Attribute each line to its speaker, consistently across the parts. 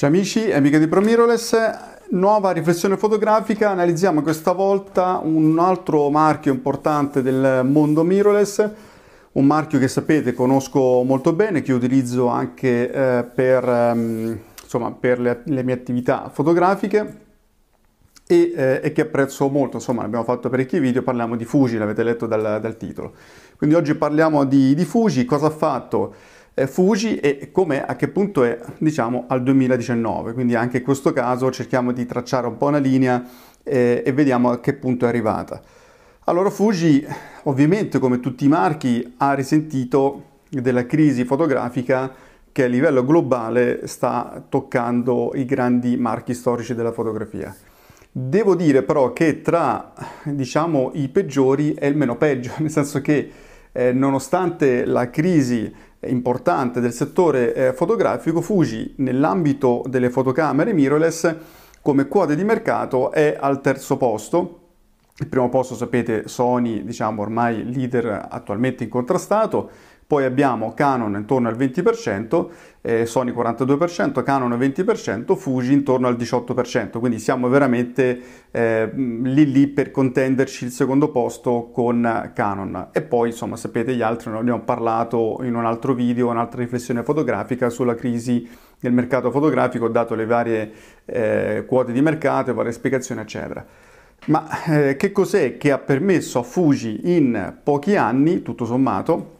Speaker 1: Ciao amici e amiche di ProMirrorless, nuova riflessione fotografica, analizziamo questa volta un altro marchio importante del mondo mirrorless, un marchio che sapete conosco molto bene, che utilizzo anche eh, per, um, insomma, per le, le, mie attività fotografiche e, eh, e, che apprezzo molto, insomma abbiamo fatto parecchi video, parliamo di Fuji, l'avete letto dal, dal, titolo. Quindi oggi parliamo di, di Fuji, cosa ha fatto eh, Fuji e come a che punto è diciamo al 2019, quindi anche in questo caso cerchiamo di tracciare un po' una linea eh, e vediamo a che punto è arrivata. Allora Fuji ovviamente come tutti i marchi ha risentito della crisi fotografica che a livello globale sta toccando i grandi marchi storici della fotografia. Devo dire però che tra diciamo, i peggiori è il meno peggio, nel senso che eh, nonostante la crisi importante del settore eh, fotografico, Fuji nell'ambito delle fotocamere mirrorless come quote di mercato è al terzo posto. Il primo posto sapete Sony, diciamo ormai leader attualmente incontrastato, poi abbiamo Canon intorno al 20%, eh, Sony 42%, Canon 20%, Fuji intorno al 18%, quindi siamo veramente eh, lì lì per contenderci il secondo posto con Canon. E poi insomma sapete gli altri, ne abbiamo parlato in un altro video, un'altra riflessione fotografica sulla crisi del mercato fotografico, dato le varie eh, quote di mercato, varie spiegazioni eccetera. Ma eh, che cos'è che ha permesso a Fuji in pochi anni, tutto sommato,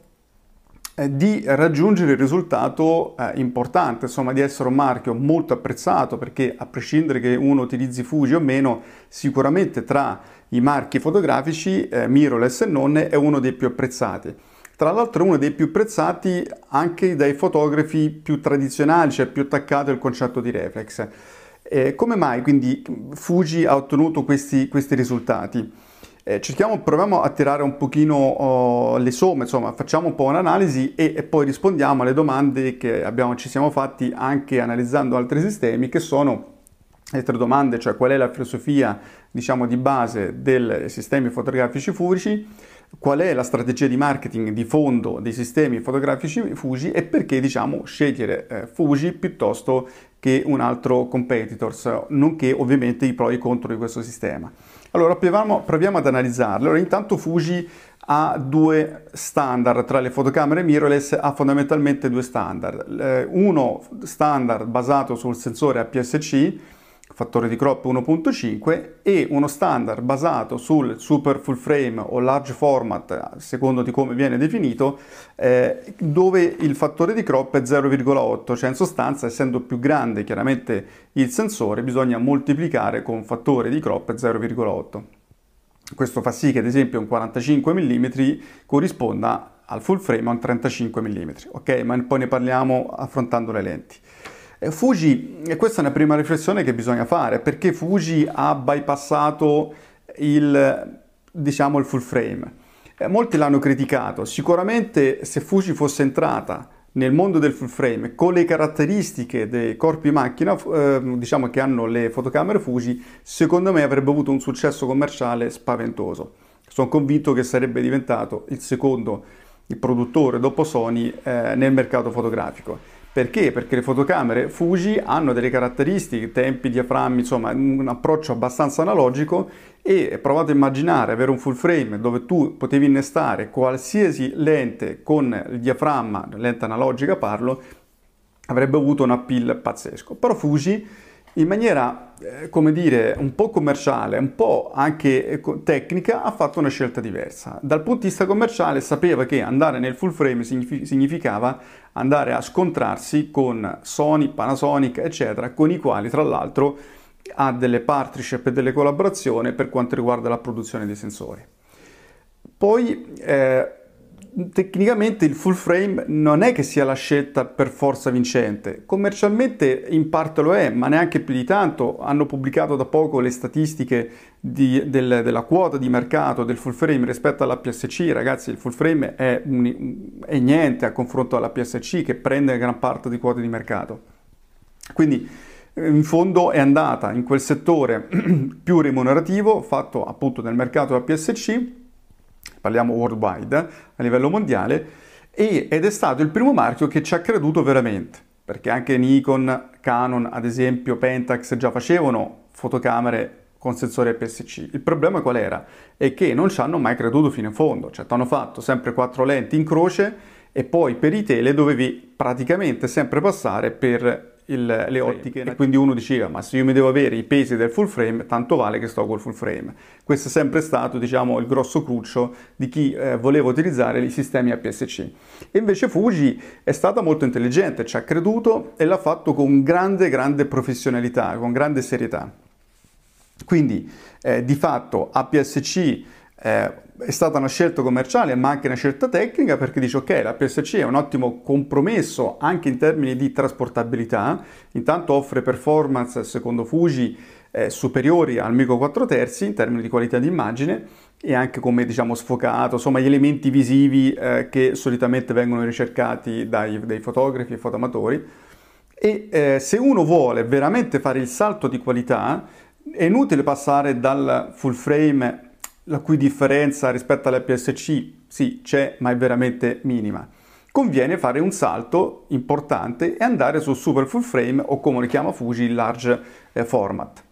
Speaker 1: eh, di raggiungere il risultato eh, importante, insomma di essere un marchio molto apprezzato perché a prescindere che uno utilizzi Fuji o meno, sicuramente tra i marchi fotografici eh, mirrorless e non è uno dei più apprezzati. Tra l'altro è uno dei più apprezzati anche dai fotografi più tradizionali, cioè più attaccato al concetto di reflex. Eh, come mai quindi Fuji ha ottenuto questi, questi risultati? Eh, cerchiamo, proviamo a tirare un pochino oh, le somme, insomma, facciamo un po' un'analisi e, e, poi rispondiamo alle domande che abbiamo, ci siamo fatti anche analizzando altri sistemi, che sono le tre domande, cioè qual è la filosofia, diciamo, di base dei sistemi fotografici Fuji, qual è la strategia di marketing di fondo dei sistemi fotografici Fuji e perché, diciamo, scegliere eh, Fuji piuttosto che un altro competitors, nonché ovviamente i pro e i contro di questo sistema. Allora proviamo, proviamo ad analizzarle. Allora, intanto Fuji ha due standard tra le fotocamere mirrorless, ha fondamentalmente due standard. Eh, uno standard basato sul sensore APS-C, fattore di crop 1.5 e uno standard basato sul super full frame o large format, secondo di come viene definito, eh, dove il fattore di crop è 0,8, cioè in sostanza essendo più grande chiaramente il sensore bisogna moltiplicare con fattore di crop 0,8. Questo fa sì che ad esempio un 45 mm corrisponda al full frame a un 35 mm, ok? Ma poi ne parliamo affrontando le lenti. Fuji, e questa è una prima riflessione che bisogna fare, perché Fuji ha bypassato il, diciamo, il full frame. Eh, molti l'hanno criticato, sicuramente se Fuji fosse entrata nel mondo del full frame con le caratteristiche dei corpi macchina eh, diciamo che hanno le fotocamere Fuji secondo me avrebbe avuto un successo commerciale spaventoso. Sono convinto che sarebbe diventato il secondo produttore dopo Sony eh, nel mercato fotografico perché? Perché le fotocamere Fuji hanno delle caratteristiche, tempi, diaframmi, insomma un approccio abbastanza analogico e provate a immaginare avere un full frame dove tu potevi innestare qualsiasi lente con il diaframma, lente analogica parlo, avrebbe avuto un appeal pazzesco. Però Fuji in maniera, eh, come dire, un po' commerciale, un po' anche eh, tecnica, ha fatto una scelta diversa. Dal punto di vista commerciale sapeva che andare nel full frame significava andare a scontrarsi con Sony, Panasonic, eccetera, con i quali tra l'altro ha delle partnership e delle collaborazioni per quanto riguarda la produzione dei sensori. Poi eh, tecnicamente il full frame non è che sia la scelta per forza vincente. Commercialmente in parte lo è, ma neanche più di tanto. Hanno pubblicato da poco le statistiche di, del, della quota di mercato del full frame rispetto alla PSC. Ragazzi, il full frame è, un, è niente a confronto alla PSC che prende gran parte di quote di mercato. Quindi in fondo è andata in quel settore più remunerativo fatto appunto nel mercato della PSC parliamo worldwide, a livello mondiale, ed è stato il primo marchio che ci ha creduto veramente, perché anche Nikon, Canon, ad esempio, Pentax già facevano fotocamere con sensore PSC. Il problema qual era? È che non ci hanno mai creduto fino in fondo, cioè ti hanno fatto sempre quattro lenti in croce e poi per i tele dovevi praticamente sempre passare per il, le ottiche e quindi uno diceva ma se io mi devo avere i pesi del full frame tanto vale che sto col full frame. Questo è sempre stato diciamo il grosso cruccio di chi eh, voleva utilizzare i sistemi APS-C e invece Fuji è stata molto intelligente ci ha creduto e l'ha fatto con grande grande professionalità con grande serietà. Quindi eh, di fatto APS-C eh, è stata una scelta commerciale ma anche una scelta tecnica perché dice ok la PSC è un ottimo compromesso anche in termini di trasportabilità. Intanto offre performance secondo Fuji eh, superiori al Mico 4 terzi in termini di qualità di immagine e anche come diciamo sfocato insomma gli elementi visivi eh, che solitamente vengono ricercati dai, dai fotografi e fotoamatori. E eh, se uno vuole veramente fare il salto di qualità è inutile passare dal full frame la cui differenza rispetto alle PSC sì c'è ma è veramente minima. Conviene fare un salto importante e andare sul super full frame o come lo chiama Fuji il large eh, format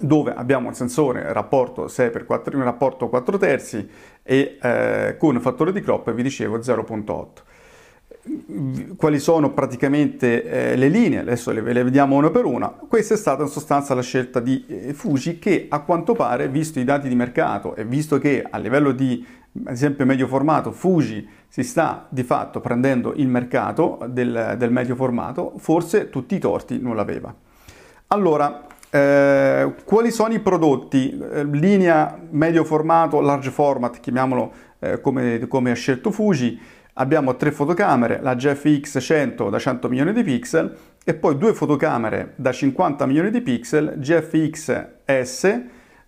Speaker 1: dove abbiamo un sensore rapporto 6x4, in rapporto 4 terzi e eh, con fattore di crop vi dicevo 0.8 quali sono praticamente eh, le linee, adesso le, le, vediamo una per una. Questa è stata in sostanza la scelta di eh, Fuji che a quanto pare, visto i dati di mercato e visto che a livello di ad esempio medio formato Fuji si sta di fatto prendendo il mercato del, del medio formato, forse tutti i torti non l'aveva. Allora, eh, quali sono i prodotti? Eh, linea medio formato, large format, chiamiamolo eh, come, come ha scelto Fuji abbiamo tre fotocamere, la GFX 100 da 100 milioni di pixel e poi due fotocamere da 50 milioni di pixel, GFX S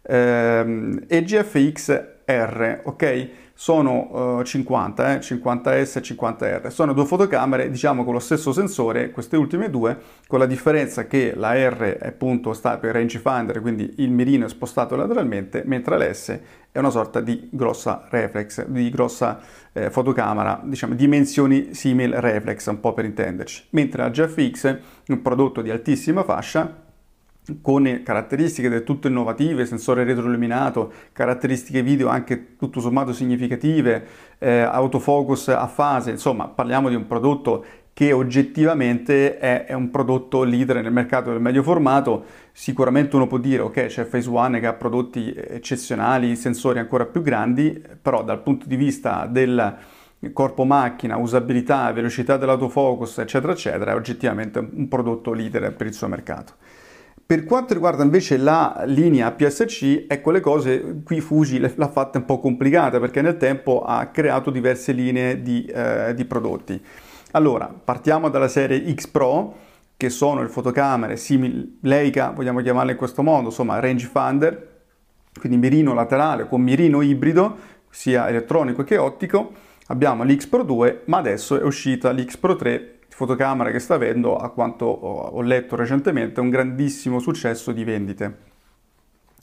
Speaker 1: ehm, e GFX R, ok? Sono uh, 50, eh, 50S e 50R. Sono due fotocamere, diciamo con lo stesso sensore, queste ultime due, con la differenza che la R appunto sta per rangefinder, quindi il mirino è spostato lateralmente, mentre l'S è una sorta di grossa reflex, di grossa eh, fotocamera, diciamo dimensioni simil reflex, un po' per intenderci. Mentre la GFX è un prodotto di altissima fascia, con caratteristiche del tutto innovative, sensore retroilluminato, caratteristiche video anche tutto sommato significative, eh, autofocus a fase, insomma parliamo di un prodotto che oggettivamente è, è, un prodotto leader nel mercato del medio formato, sicuramente uno può dire ok c'è Phase One che ha prodotti eccezionali, sensori ancora più grandi, però dal punto di vista del corpo macchina, usabilità, velocità dell'autofocus eccetera eccetera è oggettivamente un prodotto leader per il suo mercato. Per quanto riguarda invece la linea PSC, ecco le cose, qui Fuji l'ha fatta un po' complicata perché nel tempo ha creato diverse linee di, eh, di prodotti. Allora, partiamo dalla serie X Pro, che sono le fotocamere simili Leica, vogliamo chiamarle in questo modo, insomma rangefinder, quindi mirino laterale con mirino ibrido, sia elettronico che ottico. Abbiamo l'X Pro 2, ma adesso è uscita l'X Pro 3 fotocamera che sta avendo, a quanto ho letto recentemente, un grandissimo successo di vendite.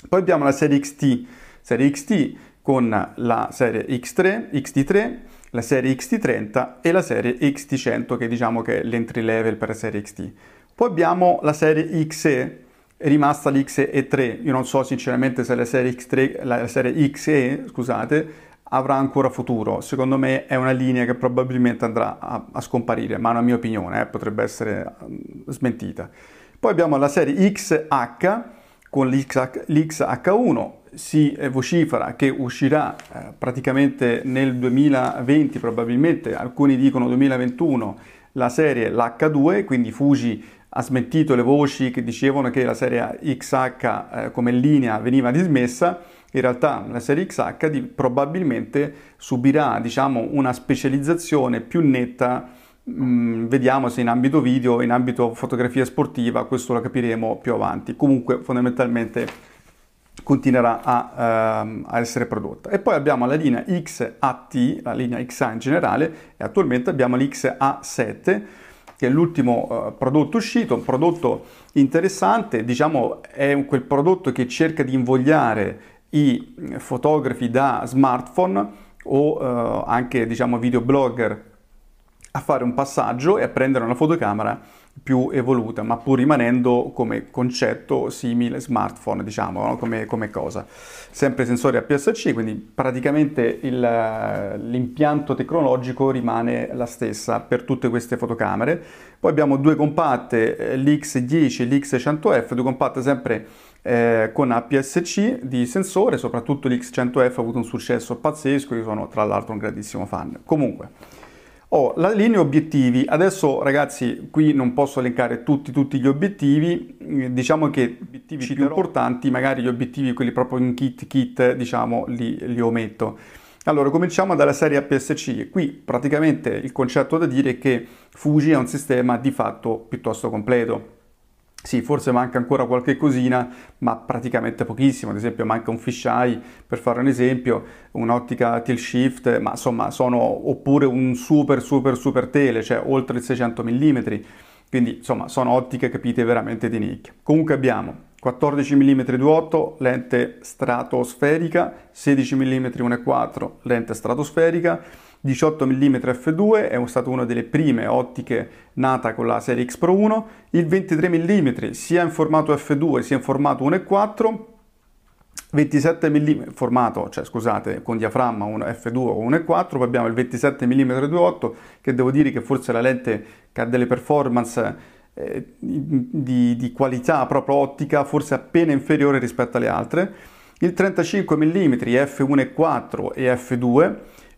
Speaker 1: Poi abbiamo la serie XT, serie XT con la serie X3, XT3, la serie XT30 e la serie XT100 che diciamo che è l'entry level per la serie XT. Poi abbiamo la serie XE, è rimasta l'XE3, io non so sinceramente se la serie, X3, la serie XE, scusate, avrà ancora futuro. Secondo me è una linea che probabilmente andrà a, a scomparire, ma è una mia opinione, eh, potrebbe essere uh, smentita. Poi abbiamo la serie XH con l'XH1, si vocifera che uscirà eh, praticamente nel 2020, probabilmente alcuni dicono 2021, la serie l'H2, quindi Fuji ha smentito le voci che dicevano che la serie XH eh, come linea veniva dismessa, in realtà la serie XH probabilmente subirà diciamo, una specializzazione più netta, mm, vediamo se in ambito video, in ambito fotografia sportiva, questo lo capiremo più avanti. Comunque fondamentalmente continuerà a, ehm, a, essere prodotta. E poi abbiamo la linea XAT, la linea XA in generale, e attualmente abbiamo l'XA7, che è l'ultimo uh, prodotto uscito, un prodotto interessante, diciamo è quel prodotto che cerca di invogliare i fotografi da smartphone o uh, anche diciamo videoblogger a fare un passaggio e a prendere una fotocamera più evoluta, ma pur rimanendo come concetto simile smartphone, diciamo, no? come, come, cosa. Sempre sensori APS-C, quindi praticamente il, l'impianto tecnologico rimane la stessa per tutte queste fotocamere. Poi abbiamo due compatte, eh, l'X10 e l'X100F, due compatte sempre eh, con APS-C di sensore, soprattutto l'X100F ha avuto un successo pazzesco, io sono tra l'altro un grandissimo fan. Comunque, ho la linea obiettivi, adesso ragazzi qui non posso elencare tutti, tutti gli obiettivi, eh, diciamo che gli obiettivi più importanti, magari gli obiettivi quelli proprio in kit kit, diciamo, li, li ometto. Allora, cominciamo dalla serie APS-C. Qui praticamente il concetto da dire è che Fuji è un sistema di fatto piuttosto completo. Sì, forse manca ancora qualche cosina, ma praticamente pochissimo. Ad esempio, manca un fisheye, per fare un esempio, un'ottica tilt shift, ma insomma, sono oppure un super super super tele, cioè oltre il 600 mm. Quindi, insomma, sono ottiche capite veramente di nicchia. Comunque abbiamo 14 mm 2.8 lente stratosferica, 16 mm 1.4 lente stratosferica, 18 mm f2 è stata una delle prime ottiche nata con la serie X Pro 1, il 23 mm sia in formato f2 sia in formato 1.4, 27 mm formato, cioè scusate, con diaframma f2 o 1.4, poi abbiamo il 27 mm 2.8 che devo dire che forse la lente che ha delle performance eh, di, di qualità proprio ottica forse appena inferiore rispetto alle altre, il 35 mm f1.4 e f2,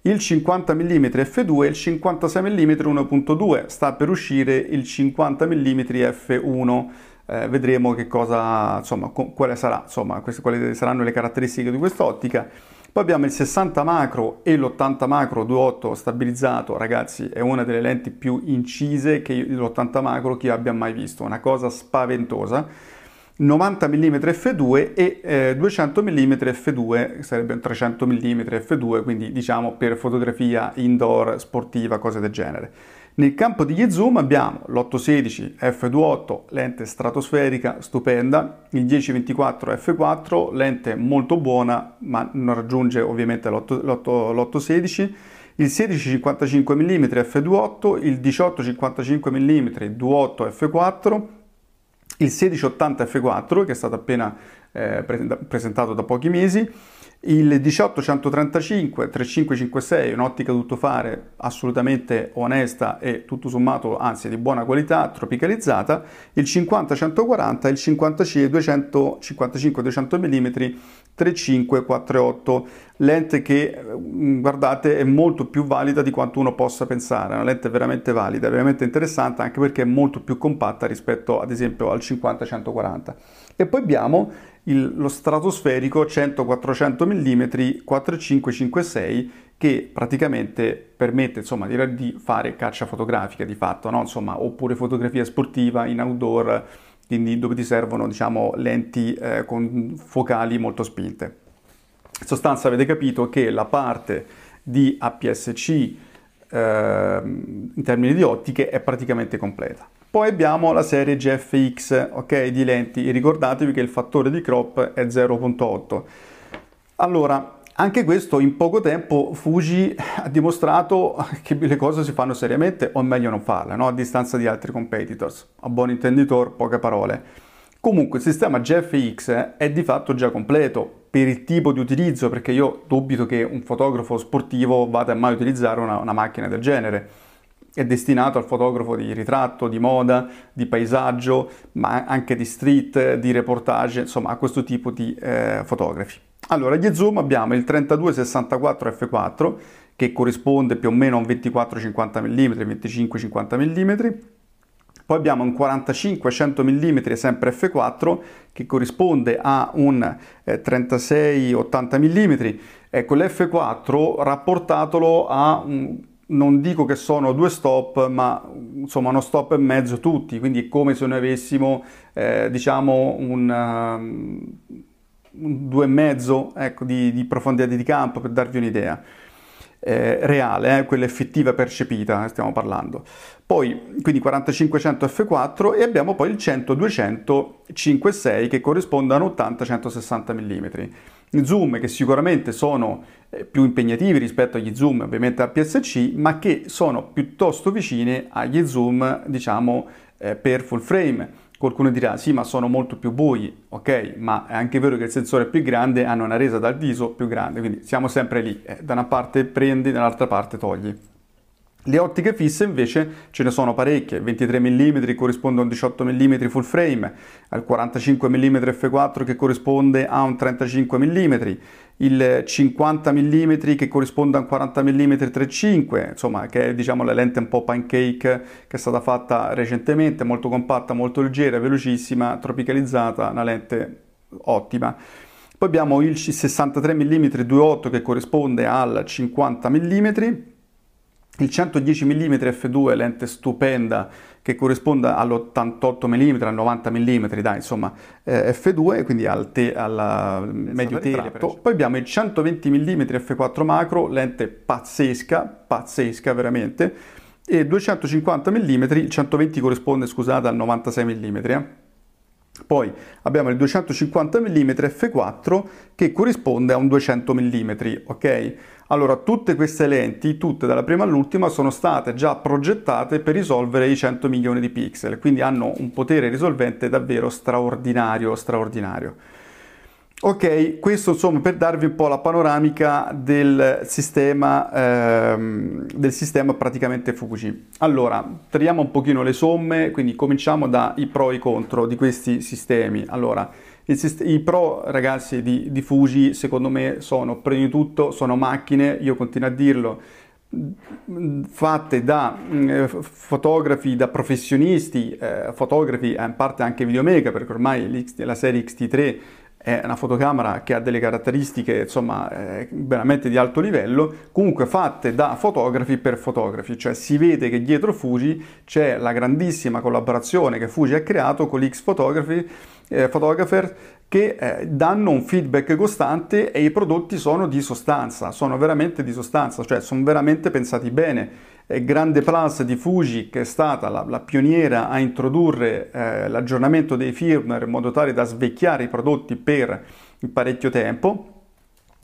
Speaker 1: il 50 mm f2 e il 56 mm 1.2, sta per uscire il 50 mm f1. Eh, vedremo che cosa, insomma, quale sarà, insomma, queste, quali saranno le caratteristiche di quest'ottica. Poi abbiamo il 60 macro e l'80 macro 2.8 stabilizzato, ragazzi, è una delle lenti più incise che l'80 macro io abbia mai visto, una cosa spaventosa 90 mm f2 e eh, 200 mm f2, sarebbe un 300 mm f2, quindi diciamo per fotografia indoor, sportiva, cose del genere. Nel campo degli zoom abbiamo l'816 f2.8, lente stratosferica stupenda, il 1024 f4, lente molto buona ma non raggiunge ovviamente l'816, il 1655 mm f2.8, il 1855 mm 2.8 f4, il 1680 F4 che è stato appena eh, presentato da pochi mesi, il 18135 3556, un'ottica tuttofare assolutamente onesta e tutto sommato, anzi di buona qualità, tropicalizzata, il 50-140 e il 55-200 mm 3548, lente che mm, guardate è molto più valida di quanto uno possa pensare, è una lente veramente valida, veramente interessante anche perché è molto più compatta rispetto ad esempio al 50-140. E poi abbiamo il, lo stratosferico 100-400 mm 4556 che praticamente permette insomma, di fare caccia fotografica di fatto, no? insomma, oppure fotografia sportiva in outdoor, quindi dove ti servono diciamo, lenti eh, con focali molto spinte. In sostanza avete capito che la parte di APS-C eh, in termini di ottiche è praticamente completa. Poi abbiamo la serie GFX ok, di lenti, ricordatevi che il fattore di crop è 0.8. Allora, anche questo in poco tempo Fuji ha dimostrato che le cose si fanno seriamente o meglio non farle, no? a distanza di altri competitors. A buon intenditor, poche parole. Comunque il sistema GFX è di fatto già completo per il tipo di utilizzo, perché io dubito che un fotografo sportivo vada mai a utilizzare una, una macchina del genere è destinato al fotografo di ritratto, di moda, di paesaggio, ma anche di street, di reportage, insomma a questo tipo di eh, fotografi. Allora, gli zoom abbiamo il 32-64 f4 che corrisponde più o meno a un 24-50 mm, 25-50 mm. Poi abbiamo un 45-100 mm sempre f4 che corrisponde a un eh, 36-80 mm. Ecco, l'F4 rapportatelo a un non dico che sono due stop, ma insomma uno stop e mezzo tutti, quindi è come se noi avessimo eh, diciamo un, um, due e mezzo ecco, di, di, profondità di campo per darvi un'idea. Eh, reale, eh, quella effettiva percepita, eh, stiamo parlando. Poi, quindi 4500 F4 e abbiamo poi il 100-200 5.6 che corrispondono a 80-160 mm zoom che sicuramente sono eh, più impegnativi rispetto agli zoom ovviamente APS-C, ma che sono piuttosto vicine agli zoom, diciamo, eh, per full frame. Qualcuno dirà sì, ma sono molto più bui, ok, ma è anche vero che il sensore è più grande, hanno una resa dal viso più grande, quindi siamo sempre lì, eh, da una parte prendi, dall'altra parte togli. Le ottiche fisse invece ce ne sono parecchie, 23 mm corrisponde a un 18 mm full frame, al 45 mm f4 che corrisponde a un 35 mm, il 50 mm che corrisponde a un 40 mm 3.5, insomma che è diciamo la lente un po' pancake che è stata fatta recentemente, molto compatta, molto leggera, velocissima, tropicalizzata, una lente ottima. Poi abbiamo il 63 mm 2.8 che corrisponde al 50 mm, il 110 mm f2 lente stupenda che corrisponde all'88 mm, al 90 mm, dai, insomma, eh, f2, quindi al, te, al medio teletratto. Poi abbiamo il 120 mm f4 macro, lente pazzesca, pazzesca veramente, e 250 mm, il 120 corrisponde, scusate, al 96 mm. Eh. Poi abbiamo il 250 mm f4 che corrisponde a un 200 mm, ok? Allora, tutte queste lenti, tutte dalla prima all'ultima, sono state già progettate per risolvere i 100 milioni di pixel, quindi hanno un potere risolvente davvero straordinario, straordinario. Ok, questo insomma per darvi un po' la panoramica del sistema, ehm, del sistema praticamente Fuji. Allora, traiamo un pochino le somme, quindi cominciamo dai pro e i contro di questi sistemi. Allora, Sist- I pro ragazzi di, di, Fuji secondo me sono prima di tutto sono macchine, io continuo a dirlo, fatte da eh, fotografi, da professionisti, eh, fotografi in parte anche videomaker perché ormai la serie XT3 è una fotocamera che ha delle caratteristiche insomma eh, veramente di alto livello, comunque fatte da fotografi per fotografi, cioè si vede che dietro Fuji c'è la grandissima collaborazione che Fuji ha creato con l'X Photography eh, photographer che eh, danno un feedback costante e i prodotti sono di sostanza, sono veramente di sostanza, cioè sono veramente pensati bene. Grande Plus di Fuji che è stata la, la pioniera a introdurre eh, l'aggiornamento dei firmware in modo tale da svecchiare i prodotti per parecchio tempo,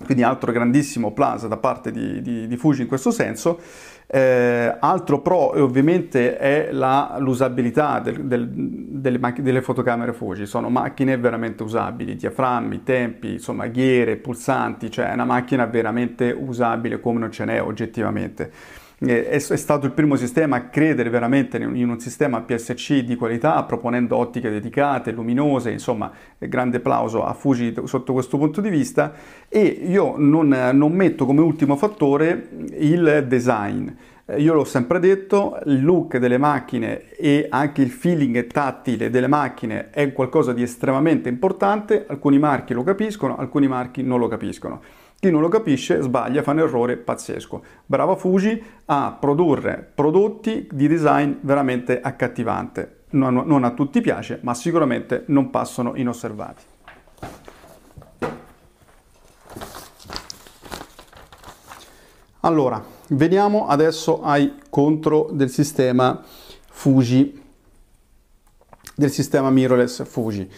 Speaker 1: quindi altro grandissimo plus da parte di, di, di Fuji in questo senso. Eh, altro pro ovviamente è la, l'usabilità del, del, delle, macch- delle, fotocamere Fuji, sono macchine veramente usabili, diaframmi, tempi, insomma ghiere, pulsanti, cioè è una macchina veramente usabile come non ce n'è oggettivamente è, stato il primo sistema a credere veramente in un sistema PSC di qualità, proponendo ottiche dedicate, luminose, insomma, grande applauso a Fuji sotto questo punto di vista. E io non, non metto come ultimo fattore il design. Io l'ho sempre detto, il look delle macchine e anche il feeling tattile delle macchine è qualcosa di estremamente importante, alcuni marchi lo capiscono, alcuni marchi non lo capiscono. Chi non lo capisce sbaglia, fa un errore pazzesco. Brava Fuji a produrre prodotti di design veramente accattivante. Non, non a tutti piace, ma sicuramente non passano inosservati. Allora, veniamo adesso ai contro del sistema Fuji, del sistema mirrorless Fuji.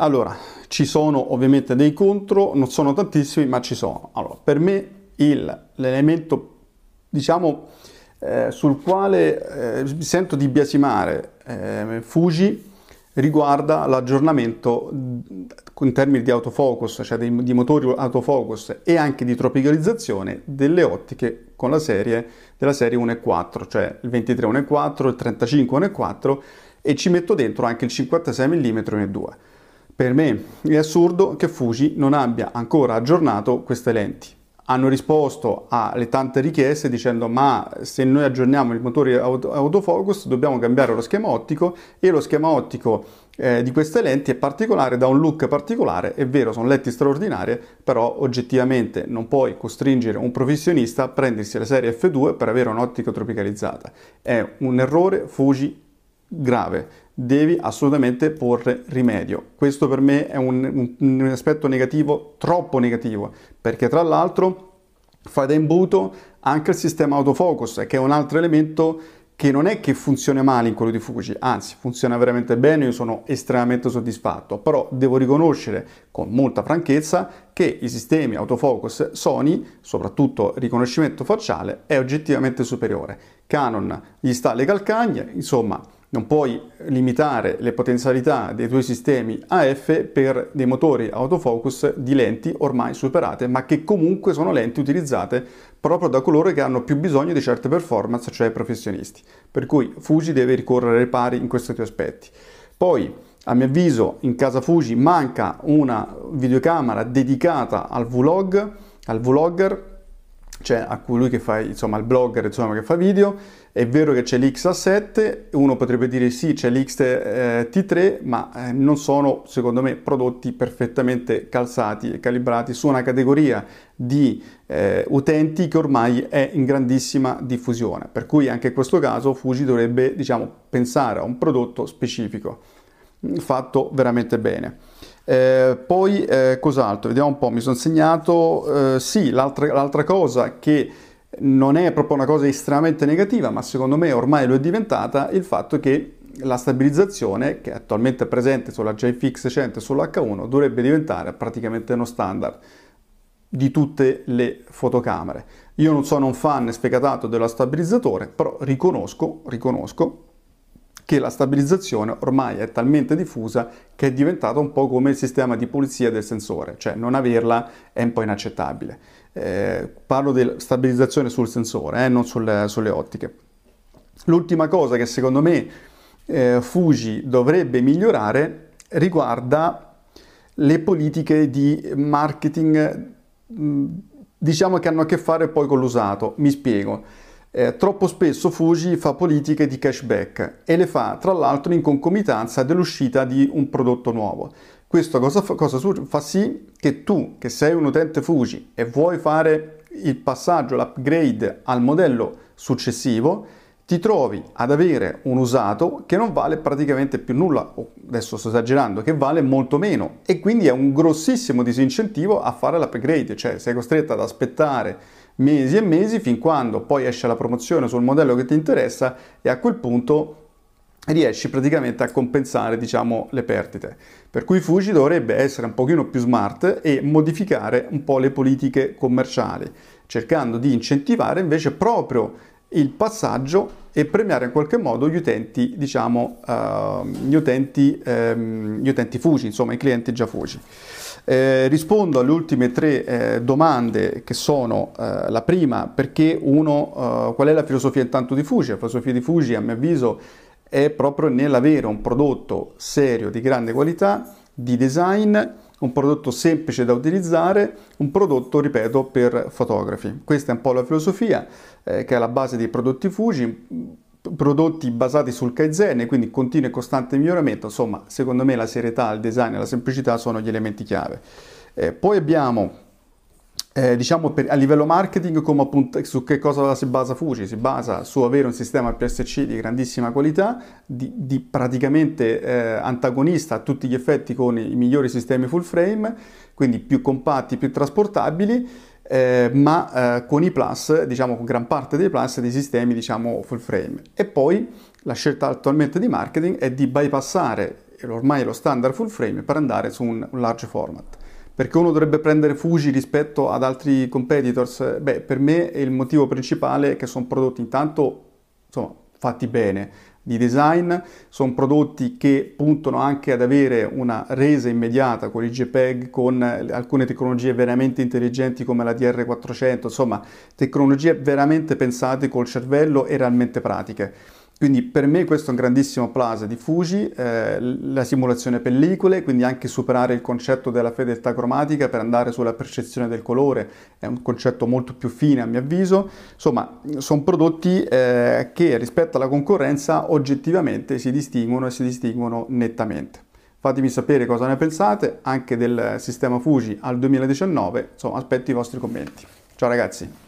Speaker 1: Allora, ci sono ovviamente dei contro, non sono tantissimi, ma ci sono. Allora, per me l'elemento, diciamo, eh, sul quale eh, sento di biasimare eh, Fuji riguarda l'aggiornamento in termini di autofocus, cioè dei, di motori autofocus e anche di tropicalizzazione delle ottiche con la serie della serie 1.4, cioè il 23 1.4, il 35 1.4 e ci metto dentro anche il 56 mm 1.2. Per me è assurdo che Fuji non abbia ancora aggiornato queste lenti. Hanno risposto alle tante richieste dicendo ma se noi aggiorniamo i motori autofocus dobbiamo cambiare lo schema ottico e lo schema ottico eh, di queste lenti è particolare, da un look particolare, è vero sono lenti straordinarie, però oggettivamente non puoi costringere un professionista a prendersi la serie F2 per avere un'ottica tropicalizzata. È un errore Fuji grave devi assolutamente porre rimedio. Questo per me è un, un, aspetto negativo, troppo negativo, perché tra l'altro fa da imbuto anche il sistema autofocus, che è un altro elemento che non è che funziona male in quello di Fuji, anzi funziona veramente bene, io sono estremamente soddisfatto, però devo riconoscere con molta franchezza che i sistemi autofocus Sony, soprattutto riconoscimento facciale, è oggettivamente superiore. Canon gli sta le calcagne, insomma non puoi limitare le potenzialità dei tuoi sistemi AF per dei motori autofocus di lenti ormai superate, ma che comunque sono lenti utilizzate proprio da coloro che hanno più bisogno di certe performance, cioè professionisti. Per cui Fuji deve ricorrere ai pari in questi due aspetti. Poi, a mio avviso, in casa Fuji manca una videocamera dedicata al vlog, al vlogger, cioè a colui che fa, insomma, il blogger insomma, che fa video, è vero che c'è l'X7, uno potrebbe dire sì, c'è l'X-T3, eh, ma eh, non sono, secondo me, prodotti perfettamente calzati e calibrati su una categoria di eh, utenti che ormai è in grandissima diffusione. Per cui anche in questo caso Fuji dovrebbe, diciamo, pensare a un prodotto specifico, fatto veramente bene. Eh, poi eh, cos'altro? Vediamo un po', mi sono segnato, eh, sì, l'altra, l'altra, cosa che non è proprio una cosa estremamente negativa, ma secondo me ormai lo è diventata, il fatto che la stabilizzazione, che è attualmente presente sulla JFX 100 e sull'H1, dovrebbe diventare praticamente uno standard di tutte le fotocamere. Io non sono un fan sfegatato dello stabilizzatore, però riconosco, riconosco che la stabilizzazione ormai è talmente diffusa che è diventata un po' come il sistema di pulizia del sensore, cioè non averla è un po' inaccettabile. Eh, parlo di stabilizzazione sul sensore, eh, non sulle, sulle, ottiche. L'ultima cosa che secondo me eh, Fuji dovrebbe migliorare riguarda le politiche di marketing, mh, diciamo che hanno a che fare poi con l'usato. Mi spiego. Eh, troppo spesso Fuji fa politiche di cashback e le fa tra l'altro in concomitanza dell'uscita di un prodotto nuovo. Questo cosa fa, cosa fa sì che tu, che sei un utente Fuji e vuoi fare il passaggio, l'upgrade al modello successivo, ti trovi ad avere un usato che non vale praticamente più nulla, adesso sto esagerando, che vale molto meno e quindi è un grossissimo disincentivo a fare l'upgrade, cioè sei costretto ad aspettare mesi e mesi fin quando poi esce la promozione sul modello che ti interessa e a quel punto riesci praticamente a compensare diciamo le perdite. Per cui Fuji dovrebbe essere un pochino più smart e modificare un po' le politiche commerciali, cercando di incentivare invece proprio il passaggio e premiare in qualche modo gli utenti, diciamo, uh, gli, utenti, um, gli utenti Fuji, insomma i clienti già Fuji. Eh, rispondo alle ultime tre eh, domande che sono eh, la prima perché uno, eh, qual è la filosofia intanto di Fuji? La filosofia di Fuji a mio avviso è proprio nell'avere un prodotto serio di grande qualità, di design, un prodotto semplice da utilizzare, un prodotto, ripeto, per fotografi. Questa è un po' la filosofia eh, che è la base dei prodotti Fuji prodotti basati sul Kaizen, quindi continuo e costante miglioramento, insomma, secondo me la serietà, il design e la semplicità sono gli elementi chiave. Eh, poi abbiamo, eh, diciamo, per, a livello marketing, come appunto, su che cosa si basa Fuji? Si basa su avere un sistema PSC di grandissima qualità, di, di praticamente eh, antagonista a tutti gli effetti con i migliori sistemi full frame, quindi più compatti, più trasportabili, eh, ma eh, con i plus, diciamo con gran parte dei plus dei sistemi diciamo full frame. E poi la scelta attualmente di marketing è di bypassare ormai lo standard full frame per andare su un, un large format. Perché uno dovrebbe prendere Fuji rispetto ad altri competitors? Beh, per me il motivo principale è che sono prodotti intanto insomma, fatti bene, di design, sono prodotti che puntano anche ad avere una resa immediata con i JPEG, con alcune tecnologie veramente intelligenti come la DR400, insomma tecnologie veramente pensate col cervello e realmente pratiche. Quindi per me questo è un grandissimo plus di Fuji, eh, la simulazione pellicole, quindi anche superare il concetto della fedeltà cromatica per andare sulla percezione del colore, è un concetto molto più fine a mio avviso. Insomma, sono prodotti eh, che rispetto alla concorrenza oggettivamente si distinguono e si distinguono nettamente. Fatemi sapere cosa ne pensate anche del sistema Fuji al 2019, insomma aspetto i vostri commenti. Ciao ragazzi!